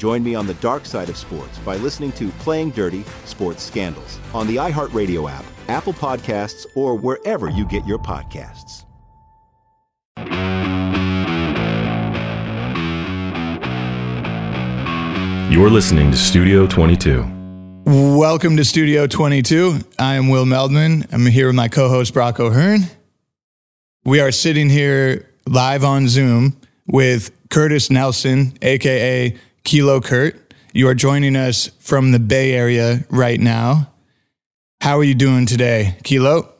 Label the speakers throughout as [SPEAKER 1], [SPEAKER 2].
[SPEAKER 1] Join me on the dark side of sports by listening to Playing Dirty Sports Scandals on the iHeartRadio app, Apple Podcasts, or wherever you get your podcasts.
[SPEAKER 2] You're listening to Studio 22.
[SPEAKER 3] Welcome to Studio 22. I am Will Meldman. I'm here with my co host, Brock O'Hurn. We are sitting here live on Zoom with Curtis Nelson, aka Kilo Curt. You are joining us from the Bay Area right now. How are you doing today, Kilo?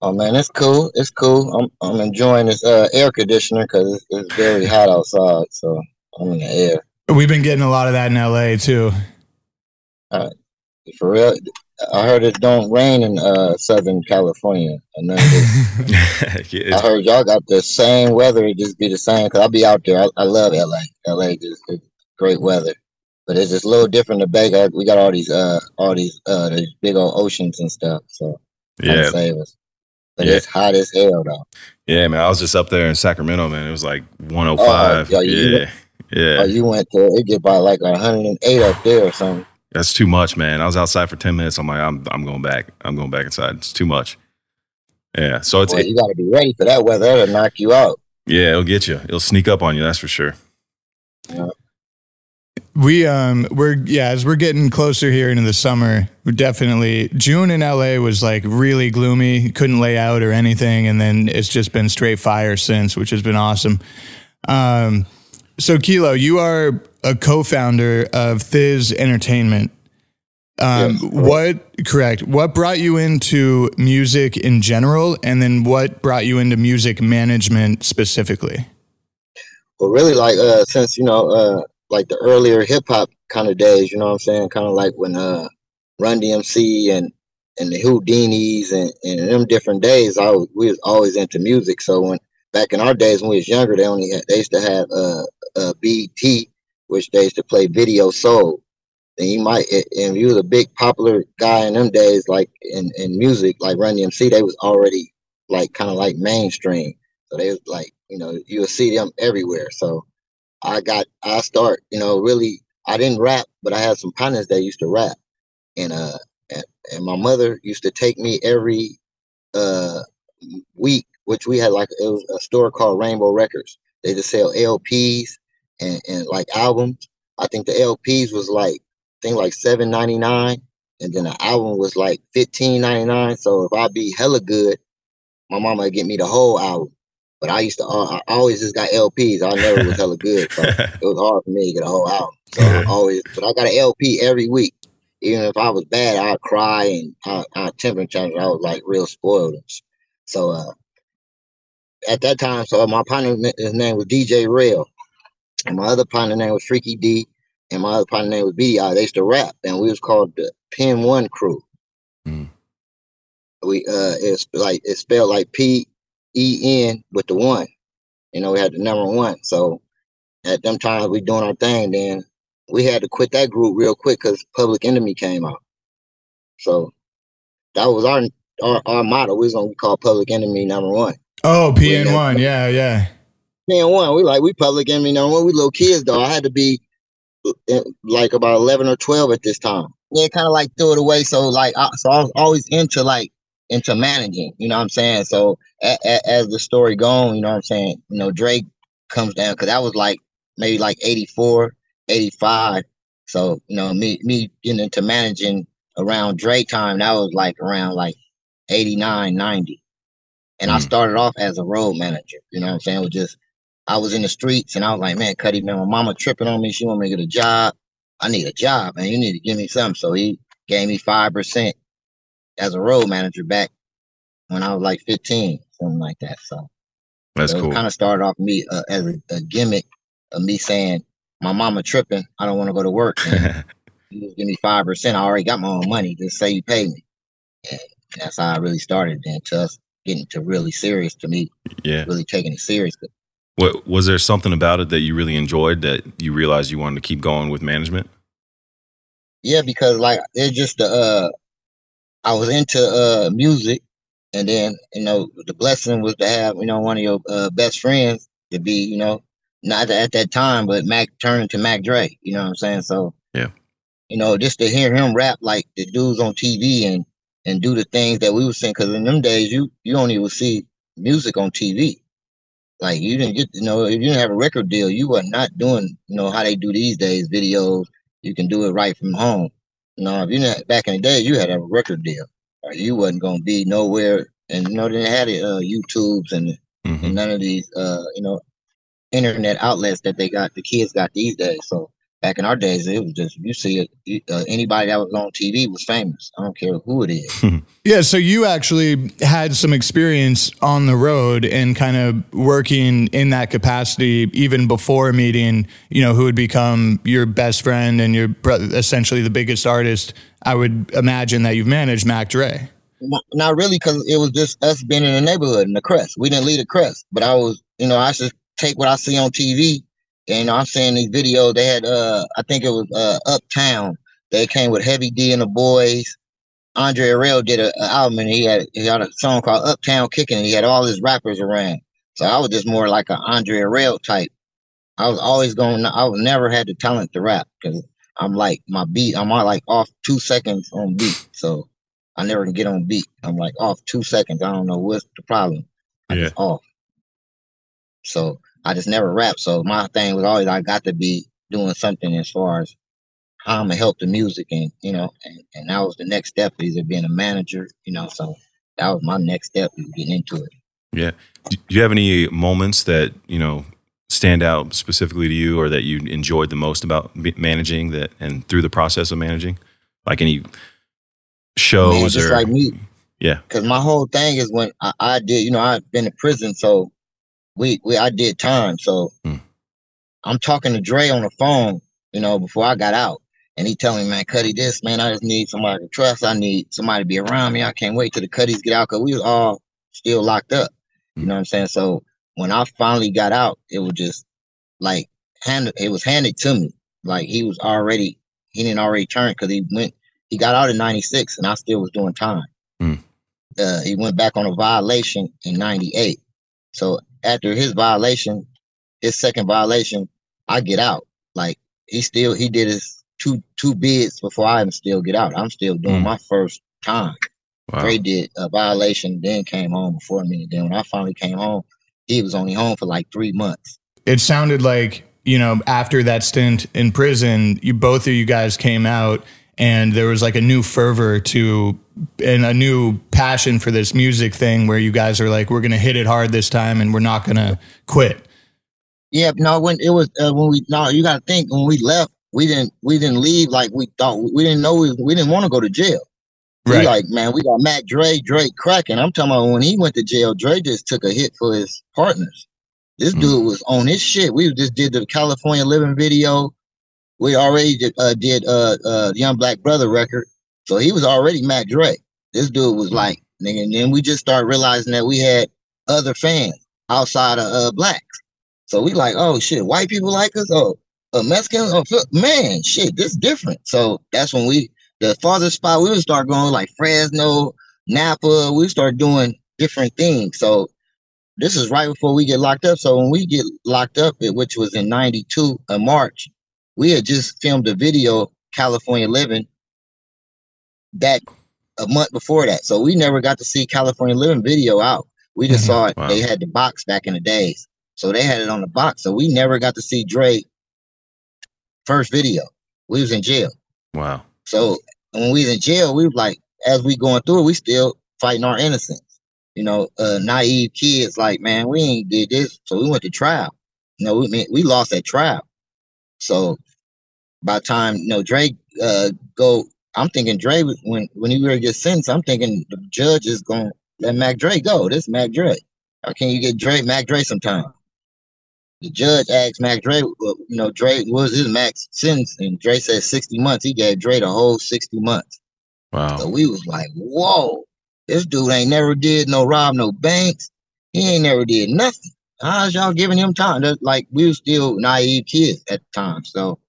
[SPEAKER 4] Oh man, it's cool. It's cool. I'm I'm enjoying this uh, air conditioner because it's, it's very hot outside, so I'm in the air.
[SPEAKER 3] We've been getting a lot of that in LA too.
[SPEAKER 4] Uh, for real, I heard it don't rain in uh, Southern California. And then it, I heard y'all got the same weather. It just be the same. Cause I'll be out there. I, I love LA. LA just great weather, but it's just a little different. The Bay, we got all these uh all these uh these big old oceans and stuff. So
[SPEAKER 2] yeah,
[SPEAKER 4] save us. But yeah. it's hot as hell though.
[SPEAKER 2] Yeah, man. I was just up there in Sacramento, man. It was like 105. Oh, yeah. Yeah.
[SPEAKER 4] Oh, you went to it get by like 108 up there or something.
[SPEAKER 2] That's too much, man. I was outside for 10 minutes. I'm like, I'm I'm going back. I'm going back inside. It's too much. Yeah. So it's
[SPEAKER 4] well, you gotta be ready for that weather. It'll knock you out.
[SPEAKER 2] Yeah, it'll get you. It'll sneak up on you, that's for sure.
[SPEAKER 3] Yeah. We um we're yeah as we're getting closer here into the summer we're definitely June in LA was like really gloomy couldn't lay out or anything and then it's just been straight fire since which has been awesome. Um, so Kilo, you are a co-founder of Thizz Entertainment. Um, yes, what correct? What brought you into music in general, and then what brought you into music management specifically?
[SPEAKER 4] Well, really, like uh, since you know, uh, like the earlier hip hop kind of days, you know what I'm saying? Kind of like when uh, Run DMC and and the Whodinis and, and them different days, I was, we was always into music. So when back in our days when we was younger, they only had, they used to have uh, uh BT which days to play video soul. And you might, and you was a big popular guy in them days, like in, in music, like Run DMC, they was already like kind of like mainstream. So they was like, you know, you would see them everywhere. So I got, I start, you know, really, I didn't rap, but I had some partners that used to rap. And, uh, and, and my mother used to take me every, uh, week, which we had like, it was a store called Rainbow Records. They just sell LPs and, and like albums. I think the LPs was like I think like seven ninety nine, and then the album was like fifteen ninety nine. So if I be hella good, my mama would get me the whole album. But I used to uh, I always just got LPs. I never was hella good, so it was hard for me to get a whole album. So I always, but I got an LP every week, even if I was bad, I'd cry and I, I temper tantrum. I was like real spoiled. So uh, at that time, so my partner, his name was DJ Rail, and my other partner name was Freaky D, and my other partner name was B. They used to rap, and we was called the Pen One Crew. Mm. We uh, it's like it's spelled like P E N with the one. You know, we had the number one. So at them times we doing our thing. Then we had to quit that group real quick because Public Enemy came out. So that was our our, our motto. We was gonna call Public Enemy number one.
[SPEAKER 3] Oh, PN one, yeah, yeah.
[SPEAKER 4] PN one. We like we Public Enemy number one. We little kids though. I had to be uh, like about eleven or twelve at this time. Yeah, kind of like threw it away. So like, I, so I was always into like into managing. You know what I'm saying? So a, a, as the story going, you know what I'm saying? You know, Drake comes down because that was like maybe like 84, 85. So, you know, me me getting into managing around Drake time, that was like around like 89, 90. And mm. I started off as a road manager, you know what I'm saying? It was just I was in the streets and I was like, man, Cuddy, man, my mama tripping on me. She want me to get a job. I need a job, man. You need to give me something. So he gave me five percent as a road manager back when I was like 15, something like that. So
[SPEAKER 2] that's so cool.
[SPEAKER 4] Kind of started off me uh, as a, a, gimmick of me saying, "My mama tripping. I don't want to go to work. you just give me five percent. I already got my own money. Just say you pay me." And that's how I really started. Then to us getting to really serious to me,
[SPEAKER 2] yeah,
[SPEAKER 4] really taking it serious.
[SPEAKER 2] What was there something about it that you really enjoyed that you realized you wanted to keep going with management?
[SPEAKER 4] Yeah, because like it's just the uh, I was into uh music and then, you know, the blessing was to have, you know, one of your uh, best friends to be, you know, not at that time, but Mac turning to Mac Dre. You know what I'm saying? So
[SPEAKER 2] yeah,
[SPEAKER 4] you know, just to hear him rap like the dudes on TV and and do the things that we were saying, because in them days you you only would see music on TV. Like you didn't get, you know, if you didn't have a record deal, you were not doing, you know, how they do these days, videos. You can do it right from home. You know, if you didn't back in the day, you had a record deal Or you wasn't gonna be nowhere. And you know, they didn't have the uh, YouTubes and, mm-hmm. and none of these, uh, you know, internet outlets that they got. The kids got these days. So back in our days, it was just you see it. Uh, anybody that was on TV was famous. I don't care who it is.
[SPEAKER 3] yeah. So you actually had some experience on the road and kind of working in that capacity even before meeting, you know, who would become your best friend and your essentially the biggest artist. I would imagine that you've managed Mac Dre.
[SPEAKER 4] Not, not really, because it was just us being in the neighborhood in the crest. We didn't leave the crest, but I was, you know, I just take what I see on TV and I'm seeing these videos. They had, uh, I think it was uh, Uptown. They came with Heavy D and the Boys. Andre Harrell did an album, and he had he had a song called Uptown Kicking. And he had all his rappers around. So I was just more like an Andre Harrell type. I was always going. I was never had the talent to rap because I'm like my beat. I'm like off two seconds on beat. So I never can get on beat. I'm like off two seconds. I don't know what's the problem. I'm yeah. off. So I just never rap. So my thing was always I got to be doing something as far as how I'm gonna help the music and you know, and, and that was the next step either being a manager, you know, so that was my next step getting into it.
[SPEAKER 2] Yeah. Do you have any moments that, you know, stand out specifically to you or that you enjoyed the most about managing that and through the process of managing? Like any shows Man, or
[SPEAKER 4] like me.
[SPEAKER 2] Yeah.
[SPEAKER 4] Cause my whole thing is when I, I did, you know, I've been in prison, so we we I did time. So mm. I'm talking to Dre on the phone, you know, before I got out. And he telling me, man, Cuddy, this, man, I just need somebody to trust. I need somebody to be around me. I can't wait till the Cuddys get out because we was all still locked up. You know what I'm saying? So when I finally got out, it was just like handed it was handed to me. Like he was already he didn't already turn because he went he got out in 96 and I still was doing time. Mm. Uh, he went back on a violation in 98. So after his violation, his second violation, I get out. Like he still he did his two two bids before I even still get out. I'm still doing mm. my first time. Wow. Dre did a violation, then came home before me. And then when I finally came home, he was only home for like three months.
[SPEAKER 3] It sounded like, you know, after that stint in prison, you both of you guys came out and there was like a new fervor to and a new passion for this music thing where you guys are like we're gonna hit it hard this time and we're not gonna quit
[SPEAKER 4] yeah no when it was uh, when we no you gotta think when we left we didn't we didn't leave like we thought. We didn't know we, we didn't want to go to jail. Right. We like, man, we got Mac Dre, Drake cracking. I'm talking about when he went to jail, Dre just took a hit for his partners. This mm. dude was on his shit. We just did the California Living video. We already did, uh, did uh, uh, Young Black Brother record. So he was already Mac Dre. This dude was like, nigga, and then we just started realizing that we had other fans outside of uh, blacks. So we like, oh shit, white people like us. Oh, uh, Mexicans. Oh, man, shit, this different. So that's when we the farthest spot we would start going like Fresno, Napa. We start doing different things. So this is right before we get locked up. So when we get locked up, it which was in '92 in March, we had just filmed a video, California Living, that a month before that. So we never got to see California Living video out. We just mm-hmm. saw it. Wow. They had the box back in the days. So they had it on the box. So we never got to see Dre first video. We was in jail.
[SPEAKER 2] Wow.
[SPEAKER 4] So when we was in jail, we was like, as we going through it, we still fighting our innocence. You know, uh, naive kids like, man, we ain't did this, so we went to trial. You know, we we lost that trial. So by time you know Dre uh, go, I'm thinking Dre when when he really gets sentenced, I'm thinking the judge is gonna let Mac Dre go. This Mac Dre. How can you get Dre Mac Dre sometime? The judge asked Mac Dre, you know, Dre was his max sentence, and Dre said 60 months. He gave Dre the whole 60 months.
[SPEAKER 2] Wow.
[SPEAKER 4] So we was like, whoa, this dude ain't never did no rob no banks. He ain't never did nothing. How's y'all giving him time? That's like we were still naive kids at the time. So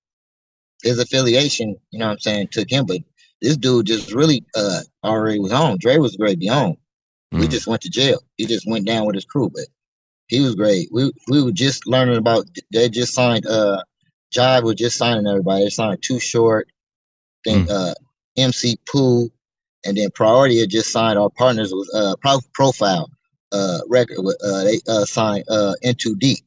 [SPEAKER 4] his affiliation, you know what I'm saying, took him. But this dude just really uh already was on. Dre was great beyond. Mm. We just went to jail. He just went down with his crew. But he was great. We we were just learning about. They just signed. Uh, Jive was just signing everybody. They signed Too Short. Think mm. uh, MC Pooh, and then Priority had just signed our partners with uh Pro- Profile uh record. With, uh, they uh signed uh Into Deep.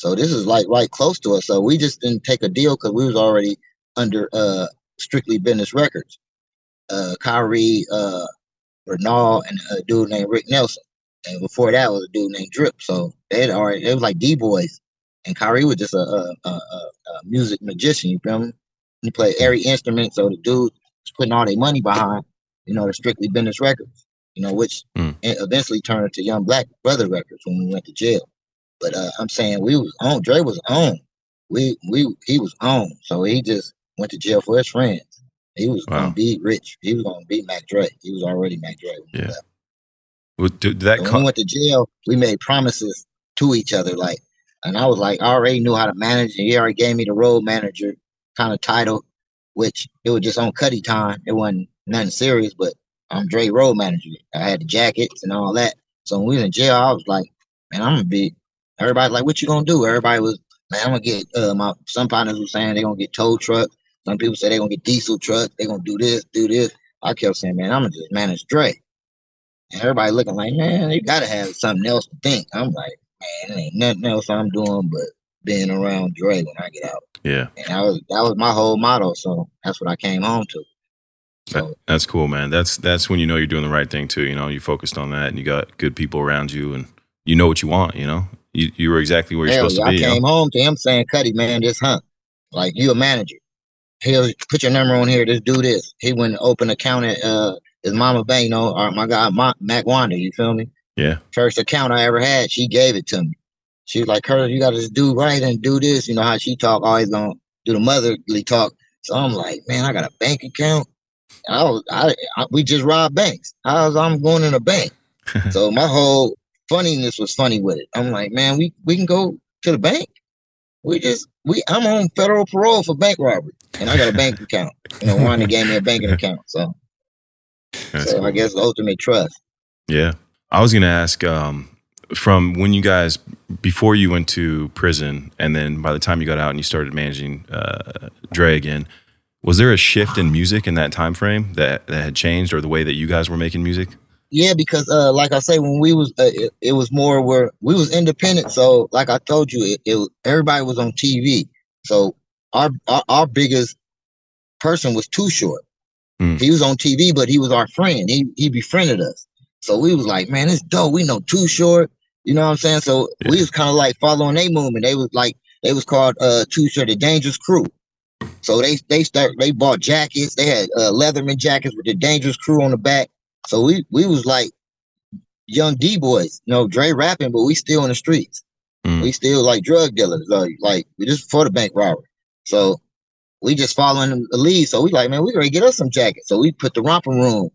[SPEAKER 4] So this is like right close to us. So we just didn't take a deal because we was already under uh strictly business records. Uh, Khayree, uh, Bernal, and a dude named Rick Nelson. And before that was a dude named Drip. So they had already it was like D boys. And Khayree was just a, a, a, a, music magician, you feel me? He played every instrument, so the dude was putting all their money behind, you know, the strictly business records, you know, which mm. eventually turned into Young Black Brother Records when we went to jail. But uh, I'm saying we was on, Dre was on. We we he was on. So he just went to jail for his friends. He was wow. gonna be rich. He was gonna be Mac Dre. He was already Mac Dre.
[SPEAKER 2] Yeah. Well, did that
[SPEAKER 4] when we went to jail, we made promises to each other. Like, and I was like, I already knew how to manage, and he already gave me the road manager kind of title, which it was just on Cuddy time. It wasn't nothing serious, but I'm Dre road manager. I had the jackets and all that. So when we was in jail, I was like, man, I'm gonna be. Everybody's like, what you gonna do? Everybody was, man, I'm gonna get. Uh, my some partners were saying they're gonna get tow truck. Some people say they're gonna get diesel truck. They're gonna do this, do this. I kept saying, man, I'm gonna just manage Dre. And everybody looking like, man, you gotta have something else to think. I'm like, man, it ain't nothing else I'm doing but being around Dre when I get out.
[SPEAKER 2] Yeah.
[SPEAKER 4] And that was that was my whole motto. So that's what I came home to.
[SPEAKER 2] So, that, that's cool, man. That's that's when you know you're doing the right thing too. You know, you focused on that and you got good people around you and you know what you want, you know? You you were exactly where you're supposed to be.
[SPEAKER 4] I came home to him saying, Cuddy, man, just hunt. Like you a manager. He'll put your number on here, just do this. He went and opened account at uh is Mama Bank, you know, or my guy Ma- Mac Wanda, you feel me?
[SPEAKER 2] Yeah.
[SPEAKER 4] First account I ever had, she gave it to me. She was like, Curtis, you gotta just do right and do this. You know how she talk, always gonna do the motherly talk. So I'm like, man, I got a bank account. I was I, I we just robbed banks. I was I'm going in a bank. so my whole funniness was funny with it. I'm like, man, we, we can go to the bank. We just we I'm on federal parole for bank robbery. And I got a bank account. You know, Wanda gave me a banking account. So that's so cool. I guess ultimate trust.
[SPEAKER 2] Yeah. I was going to ask um, from when you guys, before you went to prison, and then by the time you got out and you started managing uh, Dre again, was there a shift in music in that time frame that, that had changed or the way that you guys were making music?
[SPEAKER 4] Yeah, because uh, like I say, when we was, uh, it, it, was more where we was independent. So like I told you, it, it everybody was on TV. So our, our, our biggest person was Too Short. Mm. He was on TV, but he was our friend. He he befriended us. So we was like, man, it's dope. We know Too Short. You know what I'm saying? So yeah. we was kind of like following their movement. They was like, they was called uh Too Short, the Dangerous Crew. So they they start they bought jackets. They had uh, Leatherman jackets with the Dangerous Crew on the back. So we we was like young D boys, you know, Dre rapping, but we still in the streets. Mm. We still like drug dealers, like, like we just for the bank robbery. So we just following the lead. So we like, man, we gotta get us some jackets. So we put the romper room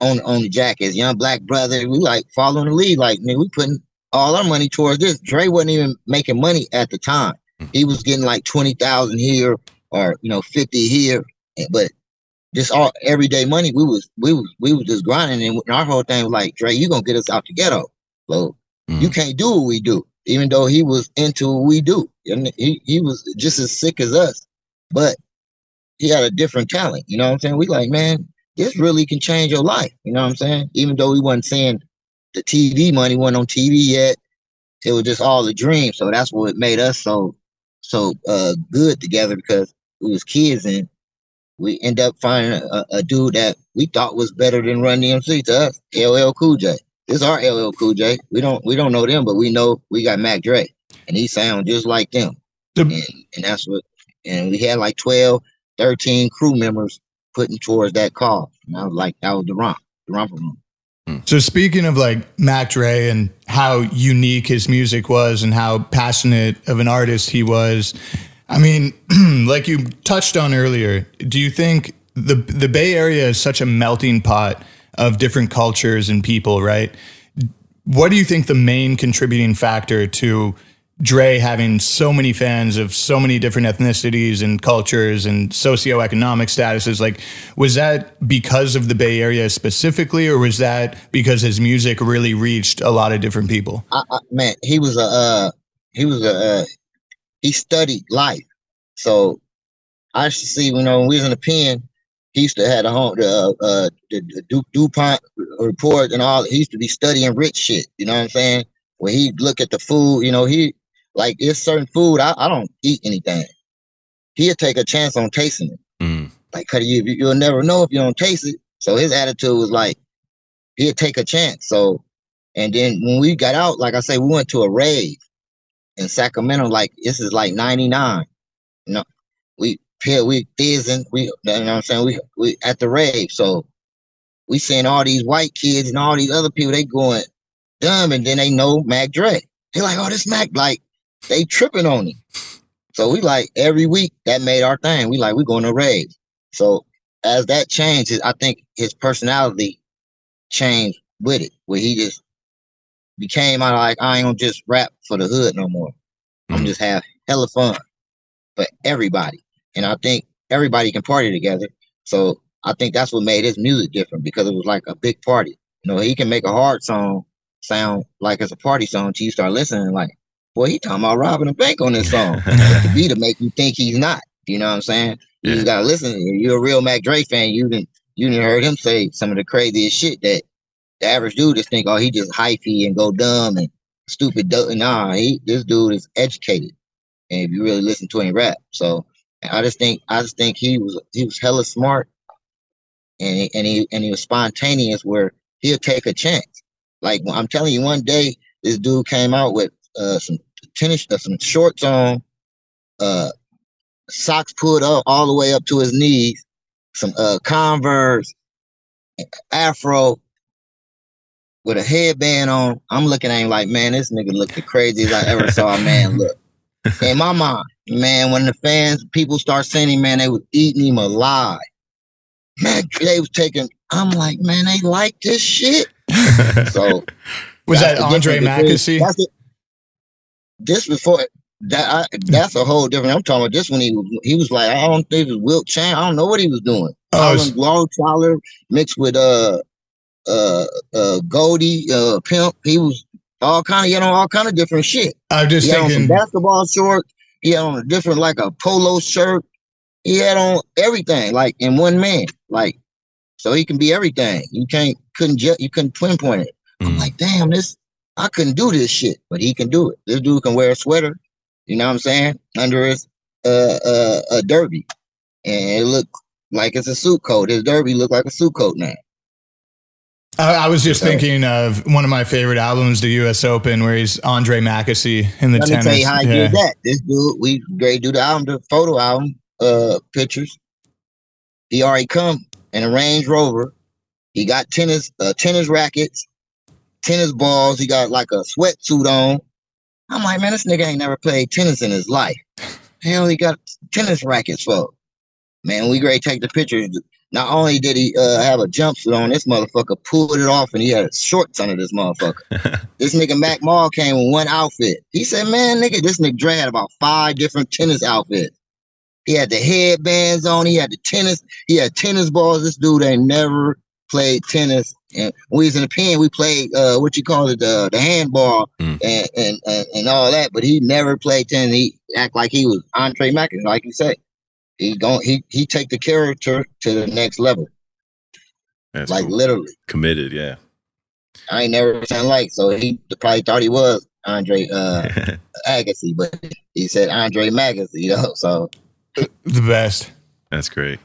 [SPEAKER 4] on on the jackets. Young black brother, we like following the lead. Like, man, we putting all our money towards this. Dre wasn't even making money at the time. Mm. He was getting like twenty thousand here or you know fifty here, but just all everyday money. We was we was we was just grinding, and our whole thing was like, Dre, you gonna get us out the ghetto. So mm. you can't do what we do, even though he was into what we do, and he he was just as sick as us, but he had a different talent. You know what I'm saying? We like, man, this really can change your life. You know what I'm saying? Even though we wasn't seeing the TV money, wasn't on TV yet. It was just all a dream. So that's what made us so so uh good together because we was kids and we end up finding a, a, dude that we thought was better than Run DMC to us, LL Cool J. This is our LL Cool J. We don't we don't know them, but we know we got Mac Dre, and he sounds just like them. The- and, and that's what. And we had like 12, 13 crew members putting towards that call. And I was like, that was the romp, the romper room.
[SPEAKER 3] So speaking of like Mac Dre and how unique his music was and how passionate of an artist he was, I mean, like you touched on earlier, do you think the the Bay Area is such a melting pot of different cultures and people, right? What do you think the main contributing factor to Dre having so many fans of so many different ethnicities and cultures and socioeconomic statuses, like, was that because of the Bay Area specifically, or was that because his music really reached a lot of different people?
[SPEAKER 4] I, I, man, he was a uh, he was a uh, he studied life. So I used to see, you know, when we was in the pen, he used to have the home, the, uh, uh, the, the du- DuPont report and all. He used to be studying rich shit. You know what I'm saying? When he look at the food, you know, he like it's certain food. I, I don't eat anything. He'll take a chance on tasting it. Mm. Like, cause you you'll never know if you don't taste it. So his attitude was like, he'll take a chance. So, and then when we got out, like I say, we went to a rave in Sacramento, like this is like 99. You know, we we we you know what I'm saying? We we at the rave. So we seeing all these white kids and all these other people, they going dumb, and then they know Mac Dre. They're like, oh, this Mac, like they tripping on him. So we like every week that made our thing. We like we going to rave. So as that changed, I think his personality changed with it, where he just became I like I ain't gonna just rap for the hood no more. I'm mm-hmm. just have hella fun for everybody, and I think everybody can party together. So I think that's what made his music different because it was like a big party. You know, he can make a hard song sound like it's a party song till you start listening. Like, boy, he talking about robbing a bank on this song. to be to make you think he's not. You know what I'm saying? You just gotta listen. If you're a real Mac Dre fan, you didn't you didn't heard him say some of the craziest shit that the average dude just think, oh, he just hyphy and go dumb and stupid. Nah, he this dude is educated, and if you really listen to him rap, so I just think I just think he was he was hella smart, and he, and he and he was spontaneous where he'll take a chance. Like I'm telling you, one day this dude came out with uh, some tennis, uh, some shorts on, uh, socks pulled up all the way up to his knees, some uh, Converse, afro, with a headband on. I'm looking at him like, man, this nigga looked the craziest I ever saw a man look. In my mind, man, when the fans, people start saying him, man, they was eating him alive. Man, they was taking, I'm like, man, they like this shit. so
[SPEAKER 3] was that Andre Macassi?
[SPEAKER 4] This before that I, that's a whole different. I'm talking about this when he he was like I don't think it was Wilt Chamberlain. I don't know what he was doing. Oh, Colin mixed with uh uh, uh, Goldie, uh, Pimp. He was all kind of, you know, all kind of different shit.
[SPEAKER 3] I'm just
[SPEAKER 4] he
[SPEAKER 3] thinking
[SPEAKER 4] had on some basketball shorts. He had on a different, like a polo shirt. He had on everything, like in one man, like so he can be everything. You can't couldn't ju- you couldn't pinpoint it. Mm. I'm like, damn, this I couldn't do this shit, but he can do it. This dude can wear a sweater, you know what I'm saying, under his uh uh a derby, and it looked like it's a suit coat. His derby looked like a suit coat now.
[SPEAKER 3] I, was just so, thinking of one of my favorite albums, the U.S. Open, where he's Andre Macassi in the
[SPEAKER 4] let
[SPEAKER 3] tennis.
[SPEAKER 4] Let me tell you how I yeah. did that. This dude, we great do the album, the photo album. uh pictures. He already come in a Range Rover. He got tennis uh, tennis rackets, tennis balls. He got like a sweatsuit on. I'm like, man, this nigga ain't never played tennis in his life. Hell, he got tennis rackets for. Man, we great take the pictures. Not only did he uh, have a jumpsuit on, this motherfucker pulled it off and he had shorts under this motherfucker. this nigga Mac Mall came with one outfit. He said, man, nigga, this nigga Dre had about five different tennis outfits. He had the headbands on, he had the tennis, he had tennis balls. This dude ain't never played tennis. And when we was in the pen, we played uh, what you call it, the the handball mm. and, and, and and all that. But he never played tennis. He act like he was Andre Mackin, like you say he going he he take the character to the next level. That's like cool. literally
[SPEAKER 2] committed. Yeah,
[SPEAKER 4] I ain't never seen like so. He probably thought he was Andre uh, Agassi, but he said Andre Magassi. You know, so
[SPEAKER 3] the best.
[SPEAKER 2] That's great.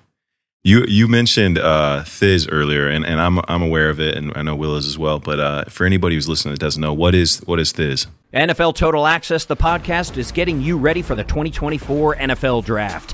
[SPEAKER 2] You you mentioned uh, Thizz earlier, and, and I'm I'm aware of it, and I know Will is as well. But uh, for anybody who's listening that doesn't know, what is what is Thizz?
[SPEAKER 5] NFL Total Access, the podcast, is getting you ready for the 2024 NFL Draft.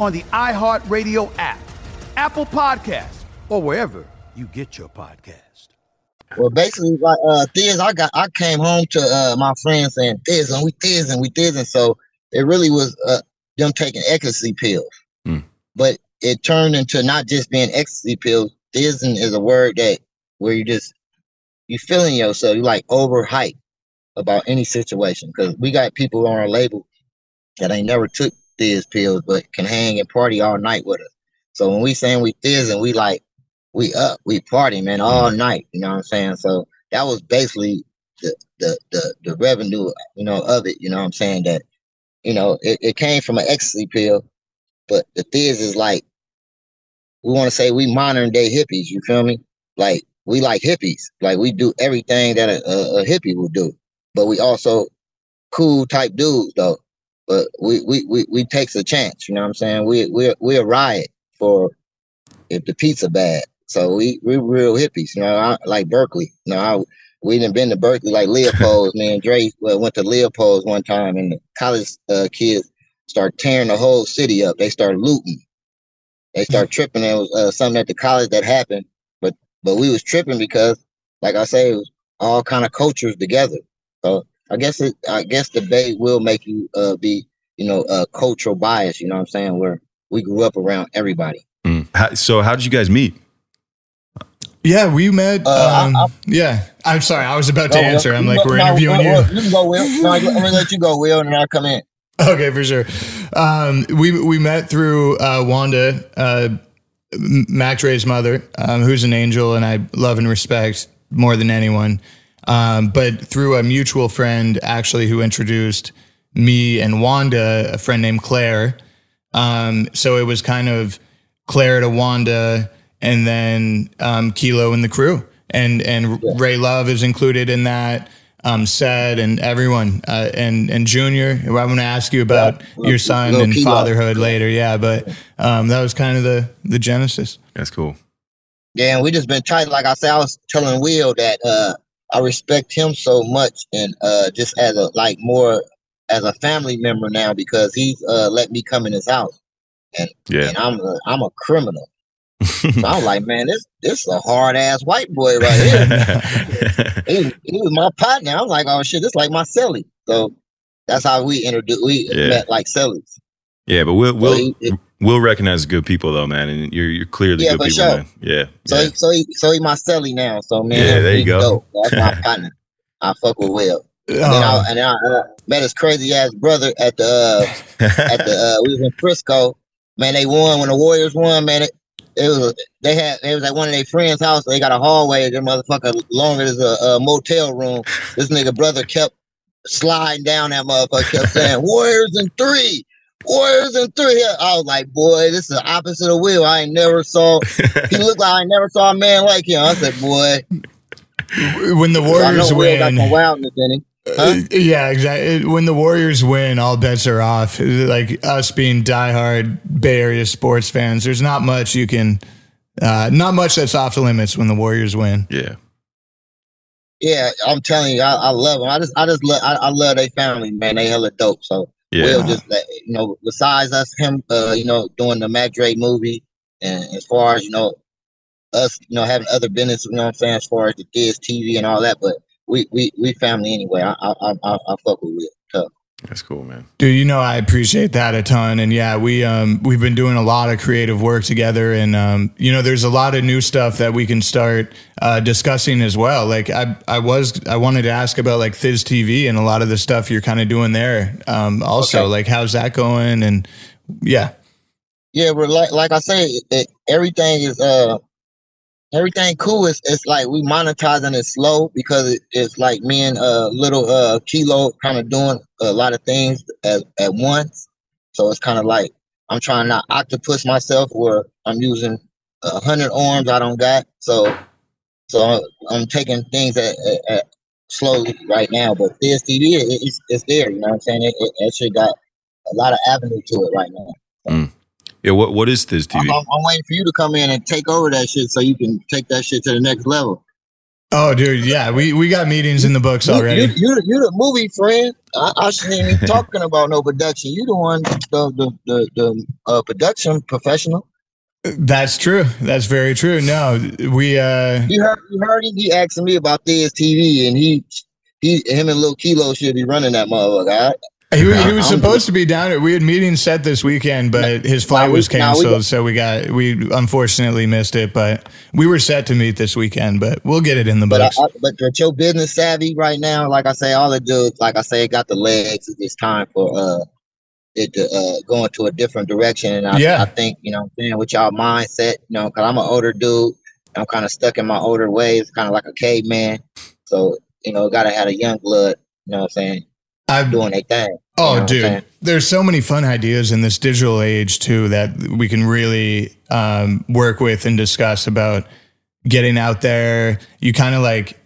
[SPEAKER 6] on the iHeartRadio app, Apple Podcast, or wherever you get your podcast.
[SPEAKER 4] Well, basically, like uh, Thizz, I got, I came home to uh, my friends saying Thizz and we Thizz and we Thizz, and so it really was uh, them taking ecstasy pills, mm. but it turned into not just being ecstasy pills. Thizzing is a word that where you just you feeling yourself, you like overhyped about any situation because we got people on our label that ain't never took Thizz pills, but can hang and party all night with us. So when we saying we Thizz and we like we up, we party, man, all night. You know what I'm saying? So that was basically the the the, the revenue, you know, of it. You know what I'm saying? That you know it, it came from an ecstasy pill, but the Thizz is like we want to say we modern day hippies. You feel me? Like we like hippies. Like we do everything that a, a, a hippie would do, but we also cool type dudes though. But we we we, we takes a chance, you know what I'm saying? We we we a riot for if the pizza bad. So we we real hippies, you know, I, like Berkeley. You know, I, we didn't been to Berkeley like Leopold's. me and Dre well, went to Leopold's one time, and the college uh, kids start tearing the whole city up. They start looting. They start tripping. It was uh, something at the college that happened, but but we was tripping because, like I say, it was all kind of cultures together. So I guess it, I guess the debate will make you uh, be, you know, uh, cultural bias. You know what I'm saying? Where we grew up around everybody.
[SPEAKER 2] Mm. How, so how did you guys meet?
[SPEAKER 3] Yeah, we met. Uh, um, I, I, yeah, I'm sorry, I was about to answer. Will. I'm like, we're no, interviewing
[SPEAKER 4] you. you can go, Will. No, I'm gonna let you go, Will, and then I'll come in.
[SPEAKER 3] Okay, for sure. Um, we we met through uh, Wanda. Uh, Mac Dre's mother, um, who's an angel and I love and respect more than anyone. Um, but through a mutual friend, actually, who introduced me and Wanda, a friend named Claire. Um, so it was kind of Claire to Wanda, and then um, Kilo and the crew, and and yeah. Ray Love is included in that. Um, said and everyone uh, and and Junior. I'm going to ask you about yeah. your son and fatherhood later. Yeah, but um, that was kind of the the genesis.
[SPEAKER 2] That's cool.
[SPEAKER 4] Yeah, and we just been trying. Like I said, I was telling Will that uh, I respect him so much, and uh, just as a like more as a family member now because he's uh, let me come in his house, and yeah, and I'm a, I'm a criminal. so I'm like, man, this this is a hard ass white boy right here. he, he, was my partner. I'm like, oh shit, this is like my celly. So that's how we introduced. We yeah. met like cellies.
[SPEAKER 2] Yeah, but we'll we'll so he, we'll recognize good people though, man, and you're you're clearly yeah, good people, sure. man. Yeah.
[SPEAKER 4] So
[SPEAKER 2] yeah.
[SPEAKER 4] He, so he so he my celly now. So man,
[SPEAKER 2] yeah, there you go. Dope.
[SPEAKER 4] That's my partner. I fuck with Will. And then I, oh. and I uh, met his crazy ass brother at the uh, at the uh, we was in Frisco. Man, they won when the Warriors won. Man, it, it was they had it was at one of their friends' house. They got a hallway. Their motherfucker longer as a, a motel room. This nigga brother kept sliding down that motherfucker. Kept saying Warriors in three. Warriors in three. I was like, boy, this is the opposite of Will. I ain't never saw. he looked like I never saw a man like him. I said, boy.
[SPEAKER 3] When the Warriors win, got
[SPEAKER 4] some wildness in him.
[SPEAKER 3] Huh? Yeah, exactly. When the Warriors win, all bets are off. Like us being diehard Bay Area sports fans, there's not much you can, uh, not much that's off the limits when the Warriors win.
[SPEAKER 2] Yeah.
[SPEAKER 4] Yeah, I'm telling you, I, I love them. I just, I just love, I, I love their family, man. They hella dope. So yeah. Will just, you know, besides us, him, uh, you know, doing the Mac Dre movie, and as far as you know, us, you know, having other business, you know, what I'm saying, as far as the Thizz TV and all that, but we we we family anyway. I I I, I fuck with it tough.
[SPEAKER 2] That's cool, man.
[SPEAKER 3] Dude, you know I appreciate that a ton, and yeah, we um we've been doing a lot of creative work together, and um you know there's a lot of new stuff that we can start uh, discussing as well. Like I I was I wanted to ask about like Thizz TV and a lot of the stuff you're kind of doing there. Um, also okay. like how's that going? And yeah,
[SPEAKER 4] yeah, but like like I say, it, everything is uh everything cool. It's, it's like we monetizing it slow because it, it's like me and uh little uh kilo kind of doing a lot of things at, at once. So it's kind of like I'm trying not octopus myself where I'm using a hundred arms I don't got. So so I'm taking things at, at, at slowly right now. But Thizz TV, it, it's, it's there. You know what I'm saying? It, it, actually got a lot of avenue to it right now. So.
[SPEAKER 2] Mm. Yeah, what what is this TV?
[SPEAKER 4] I'm, I'm, waiting for you to come in and take over that shit so you can take that shit to the next level.
[SPEAKER 3] Oh, dude, yeah, we, we got meetings in the books already.
[SPEAKER 4] You, you, you the movie friend. I, I shouldn't even be talking about no production. You're the one, the the the, the uh, production professional.
[SPEAKER 3] That's true. That's very true. No, we. uh
[SPEAKER 4] You heard you heard him. He asking me about this TV, and he he him and Lil Kilo should be running that motherfucker.
[SPEAKER 3] He, he was supposed to be down. We had meetings set this weekend, but his flight was canceled, so we got we unfortunately missed it. But we were set to meet this weekend, but we'll get it in the books.
[SPEAKER 4] But, I, but, but your business savvy right now, like I say, all the do, like I say, it got the legs. It's time for uh it to uh, go into a different direction. And I, yeah. I think you know, I'm saying with y'all mindset, you know, because I'm an older dude, I'm kind of stuck in my older ways, kind of like a caveman. So you know, gotta have a young blood. You know what I'm saying? I'm doing a thing.
[SPEAKER 3] Oh, you know dude, there's so many fun ideas in this digital age too that we can really um, work with and discuss about getting out there. You kind of like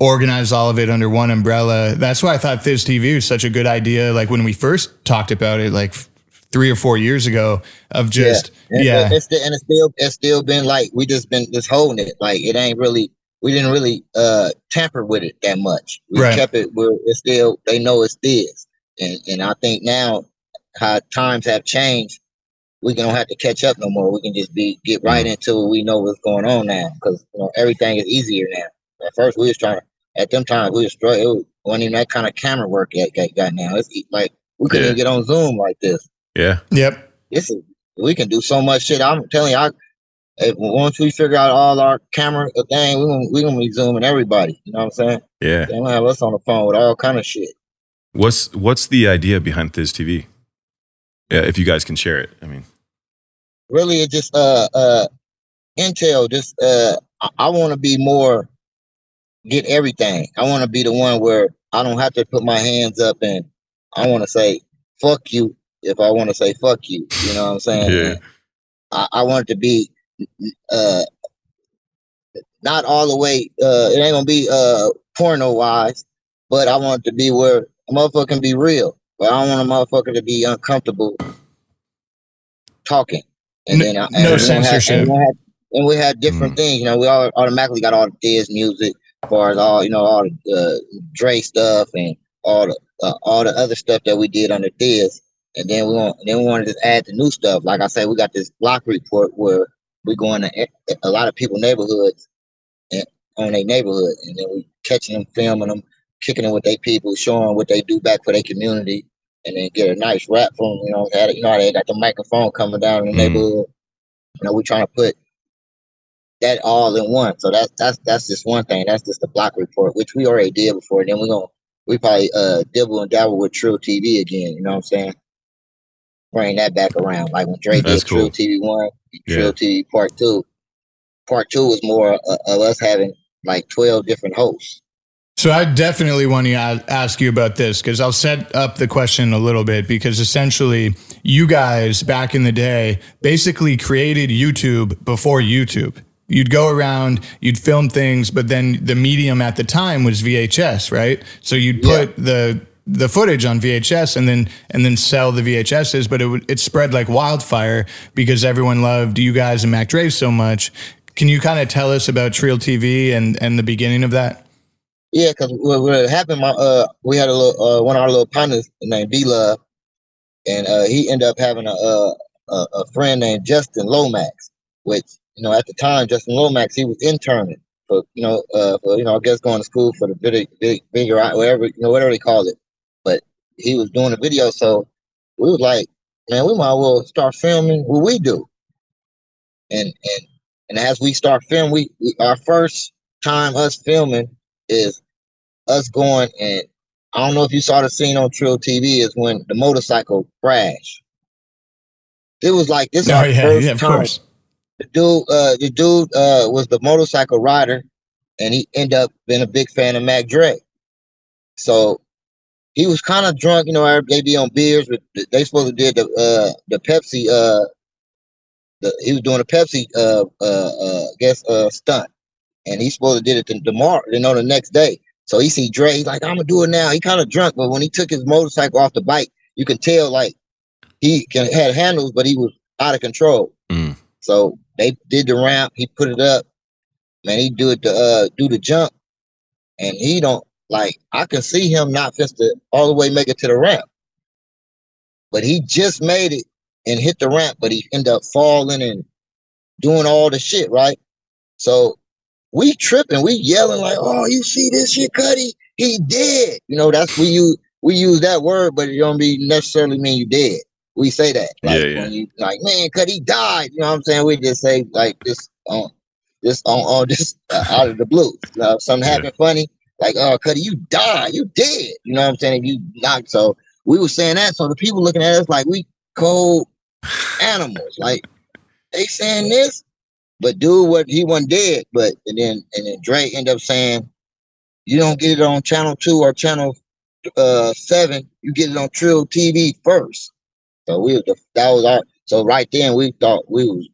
[SPEAKER 3] organize all of it under one umbrella. That's why I thought Thizz TV was such a good idea. Like when we first talked about it, like three or four years ago, of just yeah, yeah.
[SPEAKER 4] It's, and it's still it's still been like we just been just holding it. Like it ain't really we didn't really uh tamper with it that much. We right. kept it where it's still they know it's this. And and I think now how times have changed, we don't have to catch up no more. We can just be get right mm-hmm. into it. We know what's going on now because you know everything is easier now. At first, we was trying to. At them times, we was struggling. It wasn't even that kind of camera work that got, got now. It's like we couldn't yeah. even get on Zoom like this.
[SPEAKER 2] Yeah.
[SPEAKER 3] Yep.
[SPEAKER 4] This is we can do so much shit. I'm telling you, I if, once we figure out all our camera thing, we gonna we gonna be zooming everybody. You know what I'm saying?
[SPEAKER 2] Yeah.
[SPEAKER 4] They gonna have us on the phone with all kind of shit.
[SPEAKER 2] What's what's the idea behind Thizz TV? Yeah, if you guys can share it. I mean,
[SPEAKER 4] really, it just uh uh intel. Just uh, I, I want to be more get everything. I want to be the one where I don't have to put my hands up and I want to say fuck you if I want to say fuck you. You know what I'm saying?
[SPEAKER 2] Yeah.
[SPEAKER 4] I, I want it to be uh not all the way uh it ain't gonna be uh porno wise, but I want it to be where a motherfucker can be real. But I don't want a motherfucker to be uncomfortable talking. And
[SPEAKER 3] No-
[SPEAKER 4] then I, and we
[SPEAKER 3] censorship.
[SPEAKER 4] and, we had, and we had different
[SPEAKER 2] Mm.
[SPEAKER 4] things. You know, we all automatically got all the Thizz music, as far as all you know, all the uh, Dre stuff and all the uh, all the other stuff that we did under Thizz. And then we want, then we wanted to add the new stuff. Like I said, we got this block report where we go into a lot of people neighborhoods and on their neighborhood, and then we catching them, filming them, kicking them with their people, showing what they do back for their community, and then get a nice rap from 'em, You know, had, you know how they got the microphone coming down in the
[SPEAKER 2] Mhm.
[SPEAKER 4] neighborhood. You know, we trying to put that all in one. So that's that's that's just one thing. That's just the block report, which we already did before. And Then we're gonna we probably uh dibble and dabble with Treal TV again. You know what I'm saying? Bring that back around. Like when Dre
[SPEAKER 2] That's
[SPEAKER 4] did Treal
[SPEAKER 2] cool.
[SPEAKER 4] TV one,
[SPEAKER 2] Yeah.
[SPEAKER 4] TV part two. Part two was more uh, of us having like twelve different hosts.
[SPEAKER 3] So I definitely want to ask you about this because I'll set up the question a little bit because essentially you guys back in the day basically created YouTube before YouTube. You'd go around, you'd film things, but then the medium at the time was VHS, right? So you'd
[SPEAKER 4] Yeah.
[SPEAKER 3] put the the footage on VHS and then and then sell the VHSs, but it it spread like wildfire because everyone loved you guys and Mac Dre so much. Can you kind of tell us about Treal TV and and the beginning of that?
[SPEAKER 4] Yeah, because what, happened, my uh, we had a little uh, one of our little partners named B Love, and uh, he ended up having a, uh, a a friend named Justin Lomax, which you know at the time Justin Lomax he was interning for you know uh for, you know I guess going to school for the big big bigger whatever you know whatever they call it, he was doing a video, so we was like, man, we might as well start filming what we do, and and and as we start filming, we, we our first time us filming is us going and I don't know if you saw the scene on Treal TV is when the motorcycle crashed. It was like this.
[SPEAKER 3] Oh yeah,
[SPEAKER 4] first
[SPEAKER 3] yeah, of
[SPEAKER 4] time.
[SPEAKER 3] course.
[SPEAKER 4] The dude, uh, the dude uh, was the motorcycle rider, and he ended up being a big fan of Mac Dre. So he was kind of drunk, you know. They be on beers, but they supposed to did the uh, the Pepsi. Uh, the, he was doing a Pepsi, uh, uh, uh, I guess, uh, stunt, and he supposed to did it tomorrow, you know, the next day. So he see Dre, he's like, I'm gonna do it now. He kind of drunk, but when he took his motorcycle off the bike, you can tell like he can, had handles, but he was out of control.
[SPEAKER 2] Mm.
[SPEAKER 4] So they did the ramp. He put it up. Man, he do it to uh do the jump, and he don't like. I can see him not just to all the way make it to the ramp, but he just made it and hit the ramp, but he ended up falling and doing all the shit right. So we tripping, we yelling like, "Oh, you see this shit, Cuddy? He dead." You know, that's we use we use that word, but it don't be necessarily mean you dead. We say that, like
[SPEAKER 2] Yeah, yeah.
[SPEAKER 4] when you like, man, Cuddy died. You know what I'm saying? We just say like this on this on on this uh, out of the blue. If something
[SPEAKER 2] Yeah.
[SPEAKER 4] happened funny, like, "Oh, Cuddy, you died, you dead." You know what I'm saying? If you not so, we were saying that, so the people looking at us like we cold animals, like they saying this, but dude, what he wasn't dead. But and then and then Dre ended up saying, "You don't get it on channel two or channel uh seven. You get it on Treal TV first. So we that was our so right then we thought we was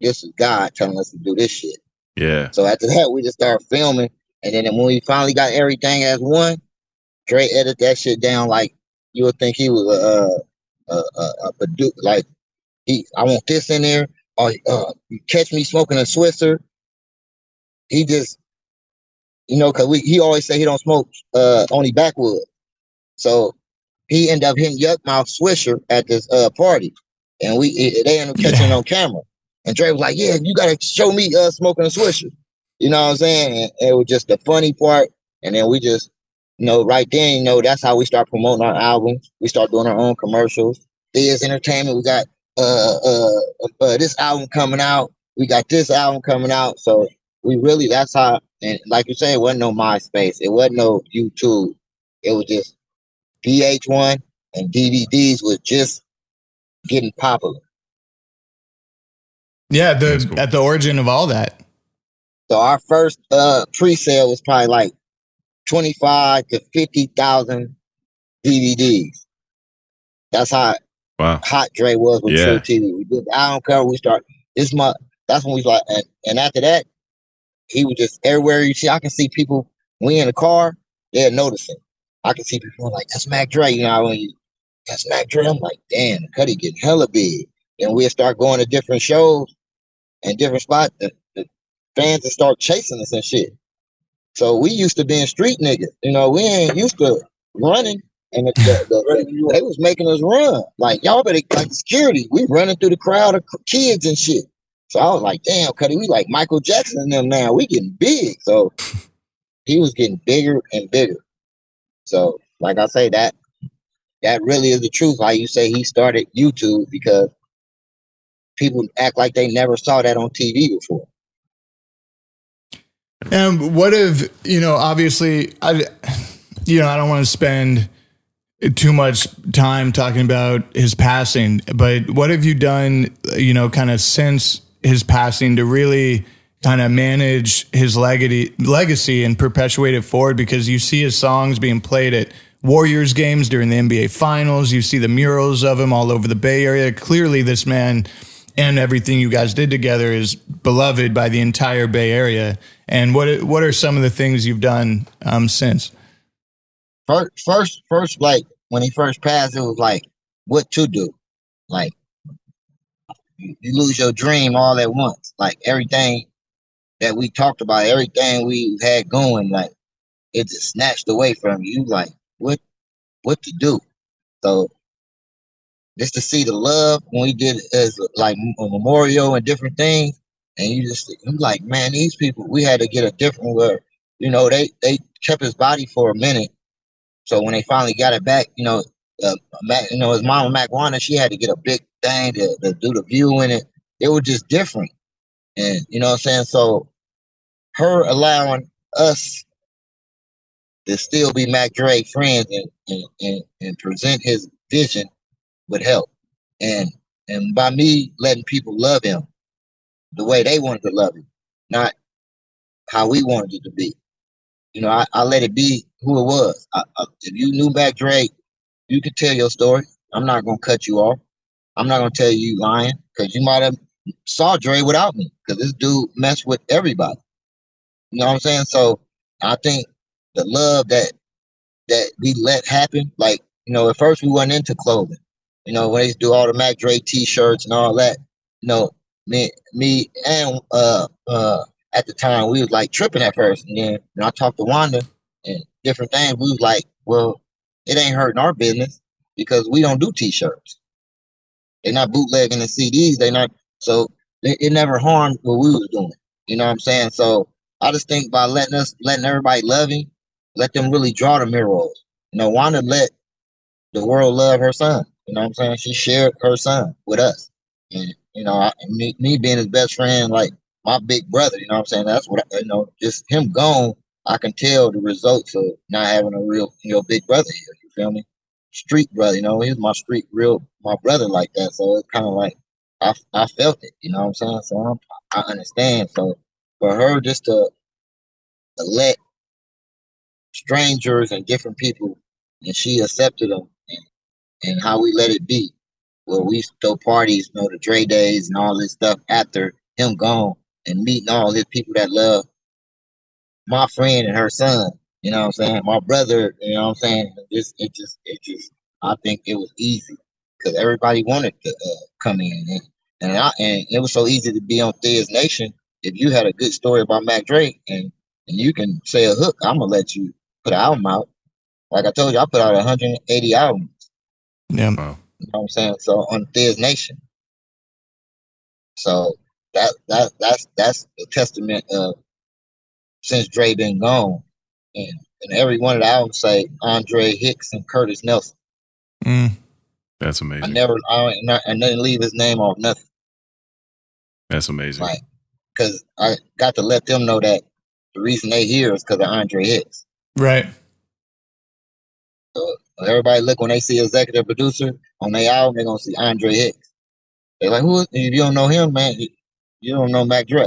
[SPEAKER 4] this is God telling us to do this shit.
[SPEAKER 2] Yeah.
[SPEAKER 4] So after that we just started filming, and then when we finally got everything as one, Dre edited that shit down like you would think he was a a a, a, like he I want this in there. Or uh, you catch me smoking a Swisher. He just, you know, cause we he always say he don't smoke uh only backwood. So he ended up hitting Yukmouth Swisher at this uh party, and we they ended up catching on camera. And Dre was like, "Yeah, you gotta show me uh smoking a Swisher." You know what I'm saying? And it was just the funny part, and then we just, you know, right then, you know, that's how we start promoting our albums. We start doing our own commercials. Thizz entertainment. We got uh, uh, uh, this album coming out. We got this album coming out. So we really, that's how, and like you say, it wasn't no MySpace. It wasn't no YouTube. It was just VH1 and DVDs was just getting popular.
[SPEAKER 3] Yeah, the
[SPEAKER 2] cool.
[SPEAKER 3] at the origin of all that.
[SPEAKER 4] So our first uh pre-sale was probably like twenty five to fifty thousand DVDs. That's how
[SPEAKER 2] Wow.
[SPEAKER 4] hot Dre was with
[SPEAKER 2] Yeah.
[SPEAKER 4] Treal TV. We did album cover. We start this month. That's when we like, and, and after that, he was just everywhere you see. I can see people. We in the car, they're noticing. I can see people like that's Mac Dre. You know when you that's Mac Dre. I'm like, damn, Cuddy getting hella big. And we'll start going to different shows and different spots. The fans will start chasing us and shit. So we used to being street niggas. You know, we ain't used to running. And the, the, the, they was making us run. Like, y'all better, like security, we running through the crowd of kids and shit. So I was like, damn, Cuddy, we like Michael Jackson and them now. We getting big. So he was getting bigger and bigger. So, like I say, that that really is the truth. How you say he started YouTube because people act like they never saw that on TV before.
[SPEAKER 3] And what if you know? Obviously, I, you know, I don't want to spend too much time talking about his passing, but what have you done? You know, kind of since his passing to really kind of manage his legacy, legacy and perpetuate it forward because you see his songs being played at Warriors games during the NBA Finals. You see the murals of him all over the Bay Area. Clearly, this man and everything you guys did together is beloved by the entire Bay Area. And what what are some of the things you've done um, since?
[SPEAKER 4] First, first, first, like when he first passed, it was like what to do. Like you, you lose your dream all at once. Like everything that we talked about, everything we had going, like it just snatched away from you. Like what, what to do? So just to see the love when we did as like a memorial and different things, and you just you like, man, these people, we had to get a different where, you know, they they kept his body for a minute. So when they finally got it back, you know, uh, Mac, you know, his mama Mac Wanda, she had to get a big thing to, to do the view in it. It was just different, and you know what I'm saying. So her allowing us to still be Mac Dre friends and and, and, and present his vision would help. And and by me letting people love him the way they wanted to love him, not how we wanted it to be. You know, I, I let it be who it was. I, I, if you knew Mac Dre, you could tell your story. I'm not gonna cut you off. I'm not gonna tell you lying because you might have saw Dre without me because this dude messed with everybody. You know what I'm saying? So I think the love that that we let happen, like you know, at first we went into clothing. You know, when they do all the Mac Dre T-shirts and all that. You know, me, me, and uh, uh, at the time we was like tripping at first, and then when I talked to Wanda and different things, we was like, well, it ain't hurting our business because we don't do T-shirts. They're not bootlegging the CDs. They not so it, it never harmed what we was doing. You know what I'm saying? So I just think by letting us, letting everybody love him, let them really draw the mirrors. You know, Wanda let the world love her son. You know what I'm saying? She shared her son with us. And, you know, I, me, me being his best friend, like my big brother, you know what I'm saying? That's what, I, you know, just him gone, I can tell the results of not having a real, you know, big brother here. You feel me? Street brother, you know, he's my street, real, my brother like that. So it's kind of like, I, I felt it, you know what I'm saying? So I'm, I understand. So for her just to, to let strangers and different people, and she accepted them, and, and how we let it be. Well, we throw parties, you know, the Dre days and all this stuff after him gone, and meeting all his people that love my friend and her son. You know what I'm saying? My brother. You know what I'm saying? It just, it just, it just. I think it was easy because everybody wanted to uh, come in, and and, I, and it was so easy to be on Thizz Nation. If you had a good story about Mac Dre and and you can say a hook, I'm gonna let you put an album out. Like I told you, I put out 180 albums.
[SPEAKER 3] Yeah.
[SPEAKER 2] Wow.
[SPEAKER 4] You know what I'm saying? So on Thizz Nation. So that that that's that's a testament of since Dre been gone, and and every one of the albums say Andre Hicks and Curtis Nelson.
[SPEAKER 3] Mm.
[SPEAKER 2] That's amazing.
[SPEAKER 4] I never I, I didn't leave his name off nothing.
[SPEAKER 2] That's amazing.
[SPEAKER 4] Right. Because I got to let them know that the reason they here is because of Andre Hicks.
[SPEAKER 3] Right.
[SPEAKER 4] So everybody look when they see executive producer on their album, they're gonna see Andre Hicks. They're like, who? If you don't know him, man, you don't know Mac Dre.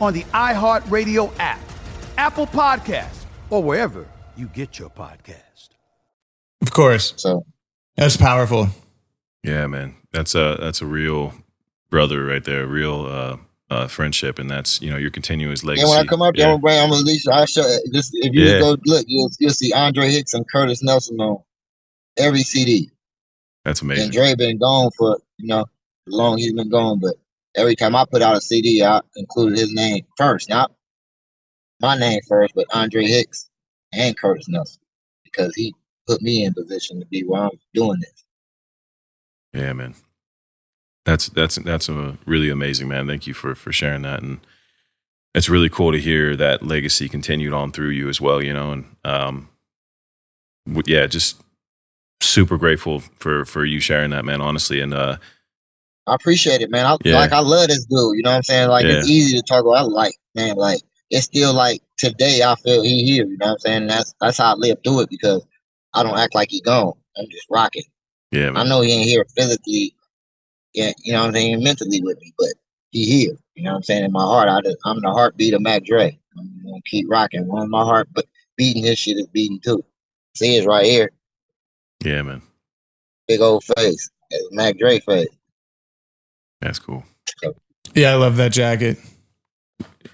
[SPEAKER 6] on the iHeartRadio app, Apple Podcasts, or wherever you get your podcast.
[SPEAKER 3] Of course.
[SPEAKER 4] So
[SPEAKER 3] That's powerful.
[SPEAKER 2] Yeah, man, that's a that's a real brother right there, real uh, uh, friendship, and that's you know your continuous legacy.
[SPEAKER 4] yeah, when I come up there,
[SPEAKER 2] Yeah.
[SPEAKER 4] I'm gonna bring. I'm gonna leash. I show just if you
[SPEAKER 2] Yeah.
[SPEAKER 4] go look, you'll you'll see Andre Hicks and Curtis Nelson on every CD.
[SPEAKER 2] that's amazing.
[SPEAKER 4] And
[SPEAKER 2] amazing.
[SPEAKER 4] Dre been gone for you know long he's been gone, but every time I put out a CD, I included his name first, not my name first, but Andre Hicks and Curtis Nelson because he put me in position to be where I'm doing this.
[SPEAKER 2] Yeah, man. That's that's that's a really amazing, man. Thank you for for sharing that, and it's really cool to hear that legacy continued on through you as well. You know, and um, yeah, just super grateful for for you sharing that, man. Honestly, and uh,
[SPEAKER 4] I appreciate it, man. I
[SPEAKER 2] Yeah.
[SPEAKER 4] like I love this dude. You know what I'm saying? Like it's easy to talk about. I like, man, like it's still like today I feel he here. You know what I'm saying? That's that's how I live through it because I don't act like he gone. I'm just rocking.
[SPEAKER 2] yeah, Man.
[SPEAKER 4] I know he ain't here physically, yeah, you know what I'm saying, mentally with me, but he here. You know what I'm saying? In my heart, I just, I'm the heartbeat of Mac Dre. I'm gonna keep rocking. One of my heart, but beating this shit is beating too. See, it's right here,
[SPEAKER 2] yeah, man.
[SPEAKER 4] big old face, It's Mac Dre face.
[SPEAKER 2] That's cool.
[SPEAKER 3] Yeah, I love that jacket.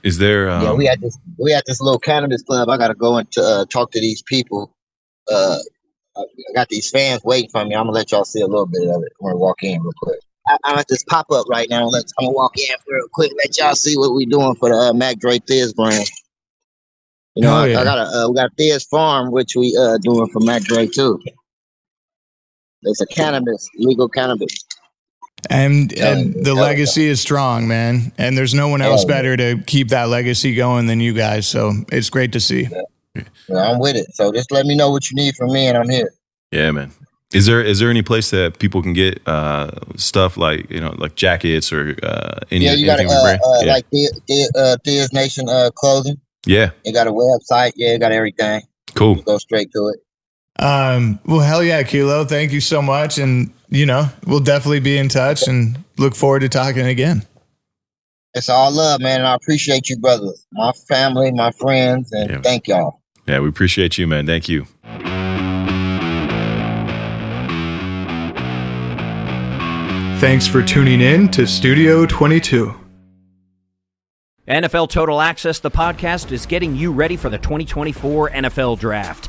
[SPEAKER 2] Is there? Um,
[SPEAKER 4] yeah, we had this we had this little cannabis club. I gotta go and uh, talk to these people. Uh, I got these fans waiting for me. I'm gonna let y'all see a little bit of it. I'm gonna walk in real quick. I, I'm at this pop up right now. Let's I'm gonna walk in real quick. Let y'all see what we're doing for the uh, Mac Dre Thizz brand. You know,
[SPEAKER 3] Oh,
[SPEAKER 4] I. I got a uh, we got Thizz Farm, which we uh doing for Mac Dre too. It's a cannabis, legal cannabis.
[SPEAKER 3] And
[SPEAKER 4] Yeah,
[SPEAKER 3] and the
[SPEAKER 4] yeah.
[SPEAKER 3] legacy is strong, man. And there's no one else
[SPEAKER 4] Yeah.
[SPEAKER 3] better to keep that legacy going than you guys. So it's great to see.
[SPEAKER 4] Yeah, I'm with it. So just let me know what you need from me, and I'm here.
[SPEAKER 2] Yeah, man. Is there is there any place that people can get uh, stuff like you know like jackets or uh, any
[SPEAKER 4] yeah, you got
[SPEAKER 2] anything
[SPEAKER 4] uh,
[SPEAKER 2] brand?
[SPEAKER 4] uh,
[SPEAKER 2] yeah.
[SPEAKER 4] like Thizz, Thizz, uh, Nation uh, clothing.
[SPEAKER 2] yeah,
[SPEAKER 4] They got a website. Yeah, it got everything.
[SPEAKER 2] cool.
[SPEAKER 4] You go straight to it.
[SPEAKER 3] Um, well, hell yeah, Kilo. Thank you so much. And, you know, we'll definitely be in touch and look forward to talking again.
[SPEAKER 4] It's all love, man. And I appreciate you, brother, my family, my friends, and
[SPEAKER 2] Yeah.
[SPEAKER 4] thank y'all.
[SPEAKER 2] Yeah, we appreciate you, man. Thank you.
[SPEAKER 3] Thanks for tuning in to Studio 22.
[SPEAKER 5] NFL Total Access, the podcast, is getting you ready for the 2024 NFL Draft.